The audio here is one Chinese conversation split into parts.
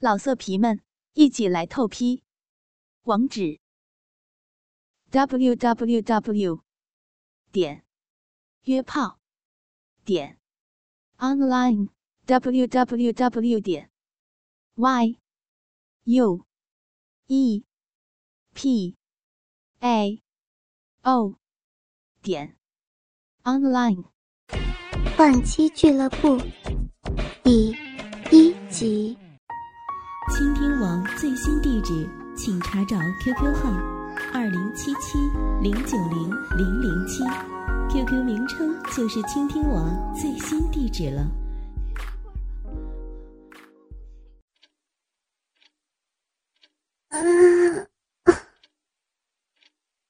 老色皮们，一起来透批！网址：w w w 点约炮点 online w w w 点 y u e p a o 点 online。换妻俱乐部第一集。倾听网最新地址，请查找 QQ 号二零七七零九零零零七，QQ 名称就是倾听网最新地址了。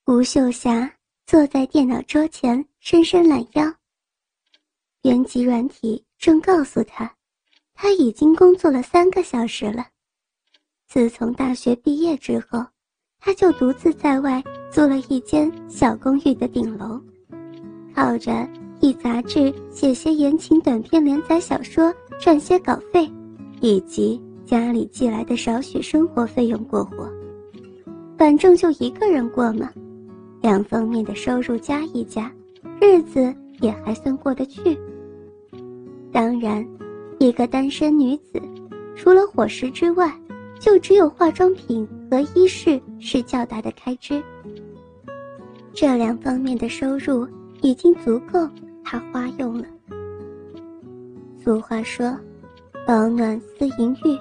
吴秀霞坐在电脑桌前，伸伸懒腰。原籍软体正告诉她，她已经工作了三个小时了。自从大学毕业之后，他就独自在外租了一间小公寓的顶楼，靠着一杂志写些言情短篇连载小说赚些稿费，以及家里寄来的少许生活费用过活。反正就一个人过嘛，两方面的收入加一加，日子也还算过得去。当然，一个单身女子，除了伙食之外，就只有化妆品和衣饰是较大的开支，这两方面的收入已经足够他花用了。俗话说：“保暖思淫欲”，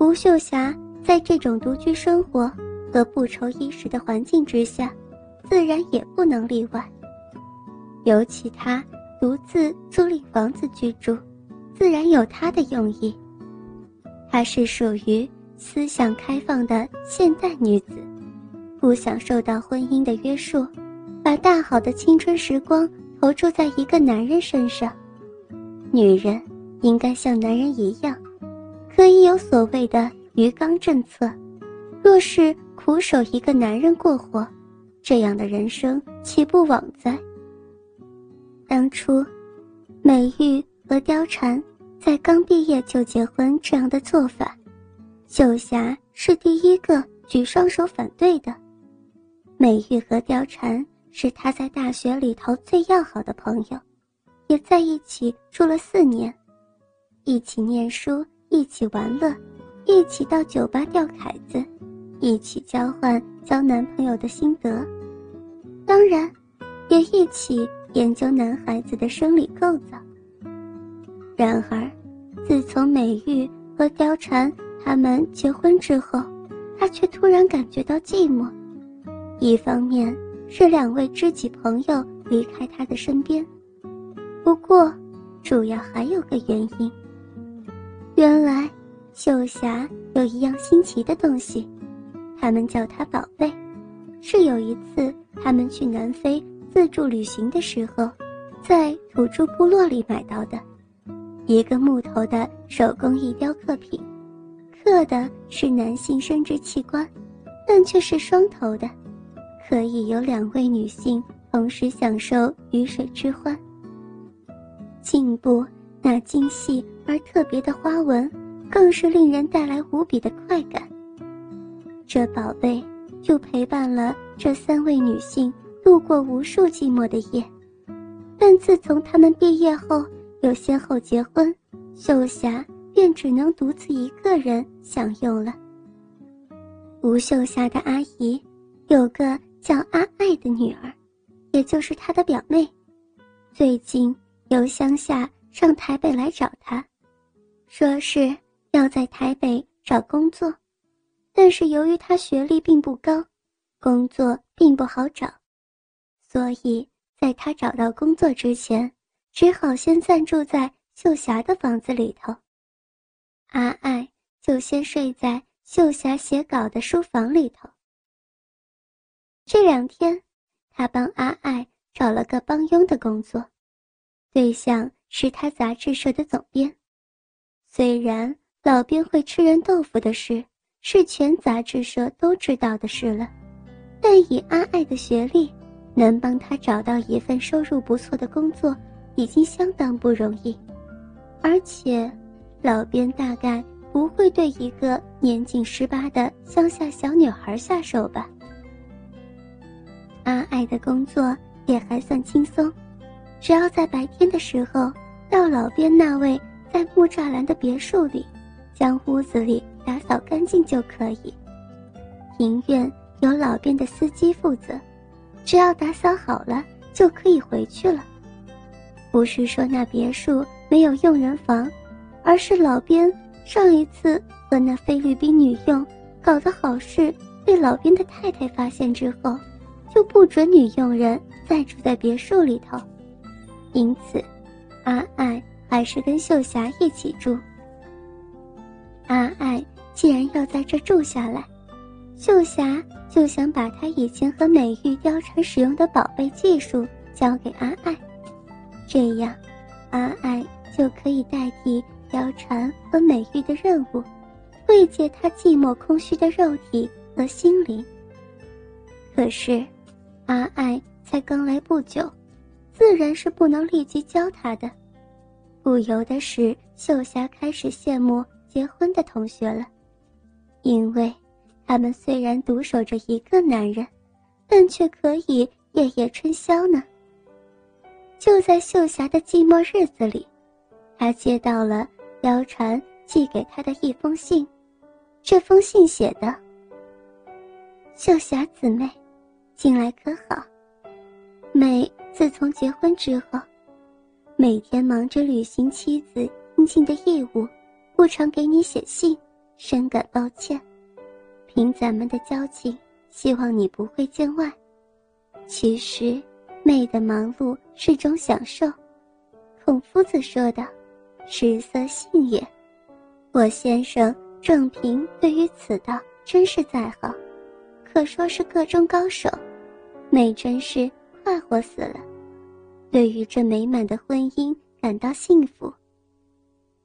吴秀霞在这种独居生活和不愁衣食的环境之下，自然也不能例外。尤其她独自租赁房子居住，自然有她的用意。她是属于。思想开放的现代女子，不想受到婚姻的约束，把大好的青春时光投注在一个男人身上。女人应该像男人一样，可以有所谓的鱼缸政策。若是苦守一个男人过活，这样的人生岂不枉哉？当初，美玉和貂蝉在刚毕业就结婚这样的做法。秀霞是第一个举双手反对的。美玉和貂蝉是她在大学里头最要好的朋友，也在一起住了四年，一起念书，一起玩乐，一起到酒吧钓凯子，一起交换交男朋友的心得，当然，也一起研究男孩子的生理构造。然而，自从美玉和貂蝉。他们结婚之后，他却突然感觉到寂寞。一方面是两位知己朋友离开他的身边，不过，主要还有个原因。原来，秀霞有一样新奇的东西，他们叫它“宝贝”，是有一次他们去南非自助旅行的时候，在土著部落里买到的，一个木头的手工艺雕刻品。刻的是男性生殖器官，但却是双头的，可以有两位女性同时享受鱼水之欢。颈部那精细而特别的花纹，更是令人带来无比的快感。这宝贝就陪伴了这三位女性度过无数寂寞的夜，但自从她们毕业后，又先后结婚，秀霞。便只能独自一个人享用了。吴秀霞的阿姨有个叫阿爱的女儿，也就是她的表妹，最近由乡下上台北来找她，说是要在台北找工作，但是由于她学历并不高，工作并不好找，所以在她找到工作之前，只好先暂住在秀霞的房子里头。阿爱就先睡在秀霞写稿的书房里头。这两天，他帮阿爱找了个帮佣的工作，对象是他杂志社的总编。虽然老编会吃人豆腐的事是全杂志社都知道的事了，但以阿爱的学历，能帮他找到一份收入不错的工作，已经相当不容易，而且。老编大概不会对一个年仅十八的乡下小女孩下手吧？阿爱的工作也还算轻松，只要在白天的时候到老边那位在木栅栏的别墅里，将屋子里打扫干净就可以。庭院由老边的司机负责，只要打扫好了就可以回去了。不是说那别墅没有佣人房，而是老边上一次和那菲律宾女佣搞的好事被老边的太太发现之后，就不准女佣人再住在别墅里头。因此，阿爱还是跟秀霞一起住。阿爱既然要在这住下来，秀霞就想把她以前和美玉貂蝉使用的宝贝技术交给阿爱。这样，阿爱就可以代替貂蝉和美玉的任务，慰藉她寂寞空虚的肉体和心灵。可是，阿爱才刚来不久，自然是不能立即教她的，不由得使秀霞开始羡慕结婚的同学了，因为，他们虽然独守着一个男人，但却可以夜夜春宵呢。就在秀霞的寂寞日子里，她接到了貂蝉寄给他的一封信。这封信写的：“秀霞姊妹，近来可好？美自从结婚之后，每天忙着履行妻子应尽的义务，不常给你写信，深感抱歉。凭咱们的交情，希望你不会见外。其实……”妹的忙碌是种享受，孔夫子说的“食色性也”。我先生郑平对于此道真是在行，可说是个中高手。妹真是快活死了，对于这美满的婚姻感到幸福。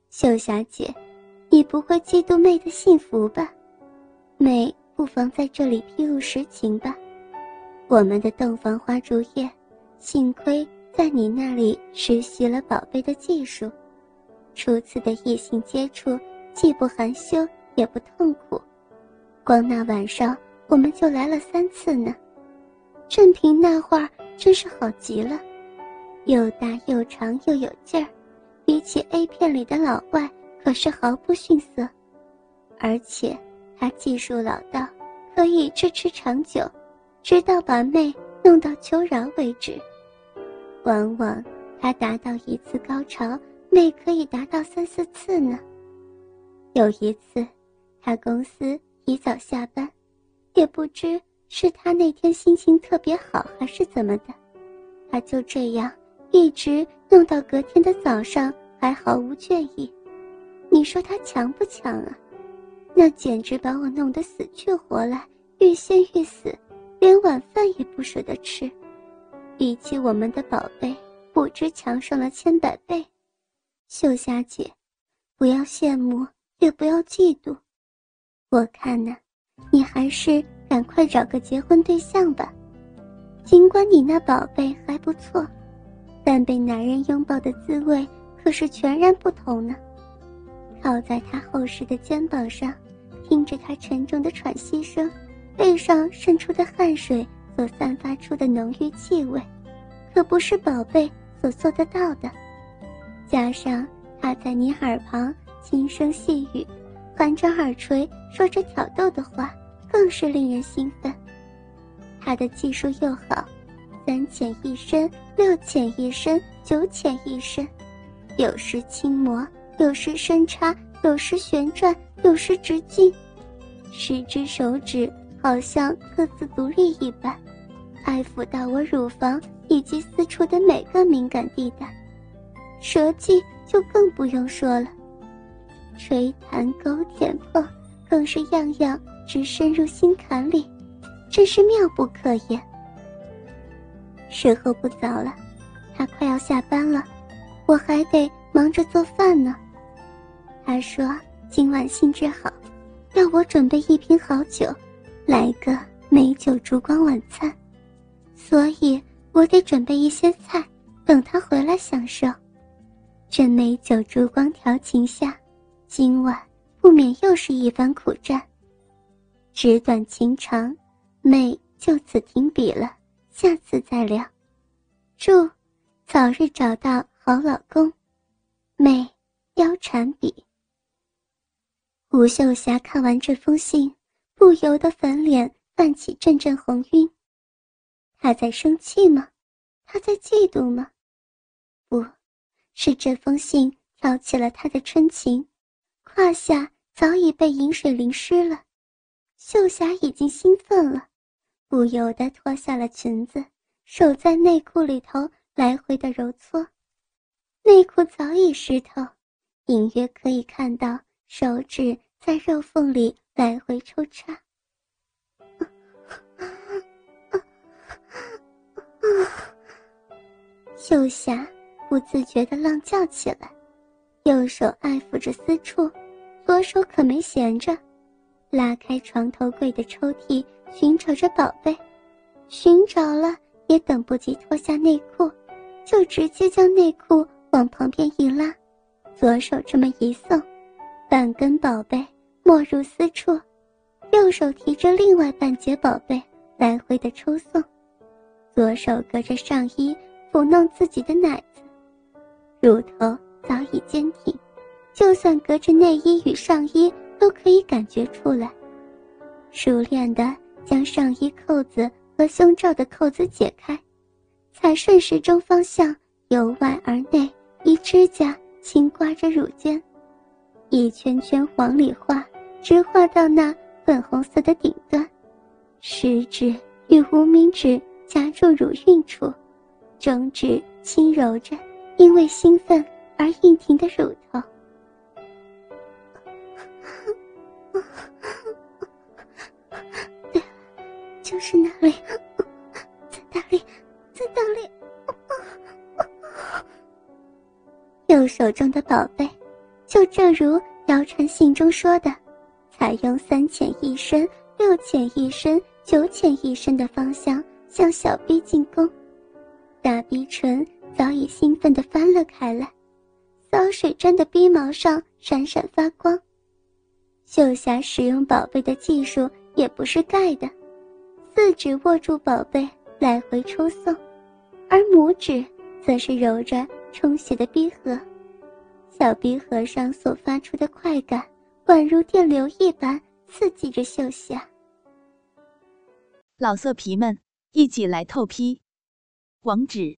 秀霞姐，你不会嫉妒妹的幸福吧？妹不妨在这里披露实情吧。我们的洞房花烛夜。幸亏在你那里实习了宝贝的技术，初次的异性接触既不含羞也不痛苦，光那晚上我们就来了三次呢。郑平那会儿真是好极了，又大又长又有劲儿，比起 A 片里的老外可是毫不逊色，而且他技术老道，可以支持长久，直到把妹弄到求饶为止。往往他达到一次高潮，妹可以达到三四次呢。有一次，他公司提早下班，也不知是他那天心情特别好还是怎么的，他就这样一直弄到隔天的早上，还毫无倦意。你说他强不强啊？那简直把我弄得死去活来，欲仙欲死，连晚饭也不舍得吃。比起我们的宝贝，不知强上了千百倍。秀霞姐，不要羡慕，也不要嫉妒。我看呢，你还是赶快找个结婚对象吧。尽管你那宝贝还不错，但被男人拥抱的滋味可是全然不同呢。靠在他厚实的肩膀上，听着他沉重的喘息声，背上渗出的汗水。所散发出的浓郁气味，可不是宝贝所做得到的。加上他在你耳旁轻声细语，含着耳垂说着挑逗的话，更是令人兴奋。他的技术又好，三浅一深，六浅一深，九浅一深，有时轻磨，有时深插，有时旋转，有时直进，十只手指。好像各自独立一般，爱抚到我乳房以及私处的每个敏感地带，舌技就更不用说了，吹弹勾舔碰更是样样直深入心坎里，真是妙不可言。时候不早了，他快要下班了，我还得忙着做饭呢。他说今晚兴致好，要我准备一瓶好酒。来个美酒烛光晚餐，所以我得准备一些菜，等他回来享受。这美酒烛光调情下，今晚不免又是一番苦战。纸短情长，妹就此停笔了，下次再聊。祝早日找到好老公，妹腰缠笔。吴秀霞看完这封信，不由得粉脸泛起阵阵红晕。她在生气吗？她在嫉妒吗？不，是这封信挑起了他的春情，胯下早已被饮水淋湿了。秀霞已经兴奋了，不由得脱下了裙子，手在内裤里头来回的揉搓，内裤早已湿透，隐约可以看到手指在肉缝里来回抽插。秀霞不自觉的浪叫起来，右手爱抚着私处，左手可没闲着。拉开床头柜的抽屉，寻找着宝贝，寻找了也等不及脱下内裤，就直接将内裤往旁边一拉，左手这么一送，半根宝贝没入私处，右手提着另外半截宝贝来回的抽送，左手隔着上衣抚弄自己的奶子，乳头早已坚挺，就算隔着内衣与上衣。都可以感觉出来，熟练的将上衣扣子和胸罩的扣子解开，才顺时钟方向由外而内，一指甲轻刮着乳尖，一圈圈往里画，直画到那粉红色的顶端，食指与无名指夹住乳晕处，中指轻揉着因为兴奋而硬挺的乳头。对，就是那里，在那里，在那里。右手中的宝贝，就正如姚传信中说的，采用三浅一深、六浅一深、九浅一深的方向向小臂进攻，大逼唇早已兴奋地翻了开来，骚水沾的逼毛上闪闪发光。秀霞使用宝贝的技术也不是盖的，四指握住宝贝来回抽送，而拇指则是揉着充血的逼核，小逼核上所发出的快感宛如电流一般刺激着秀霞。老色皮们，一起来透批，网址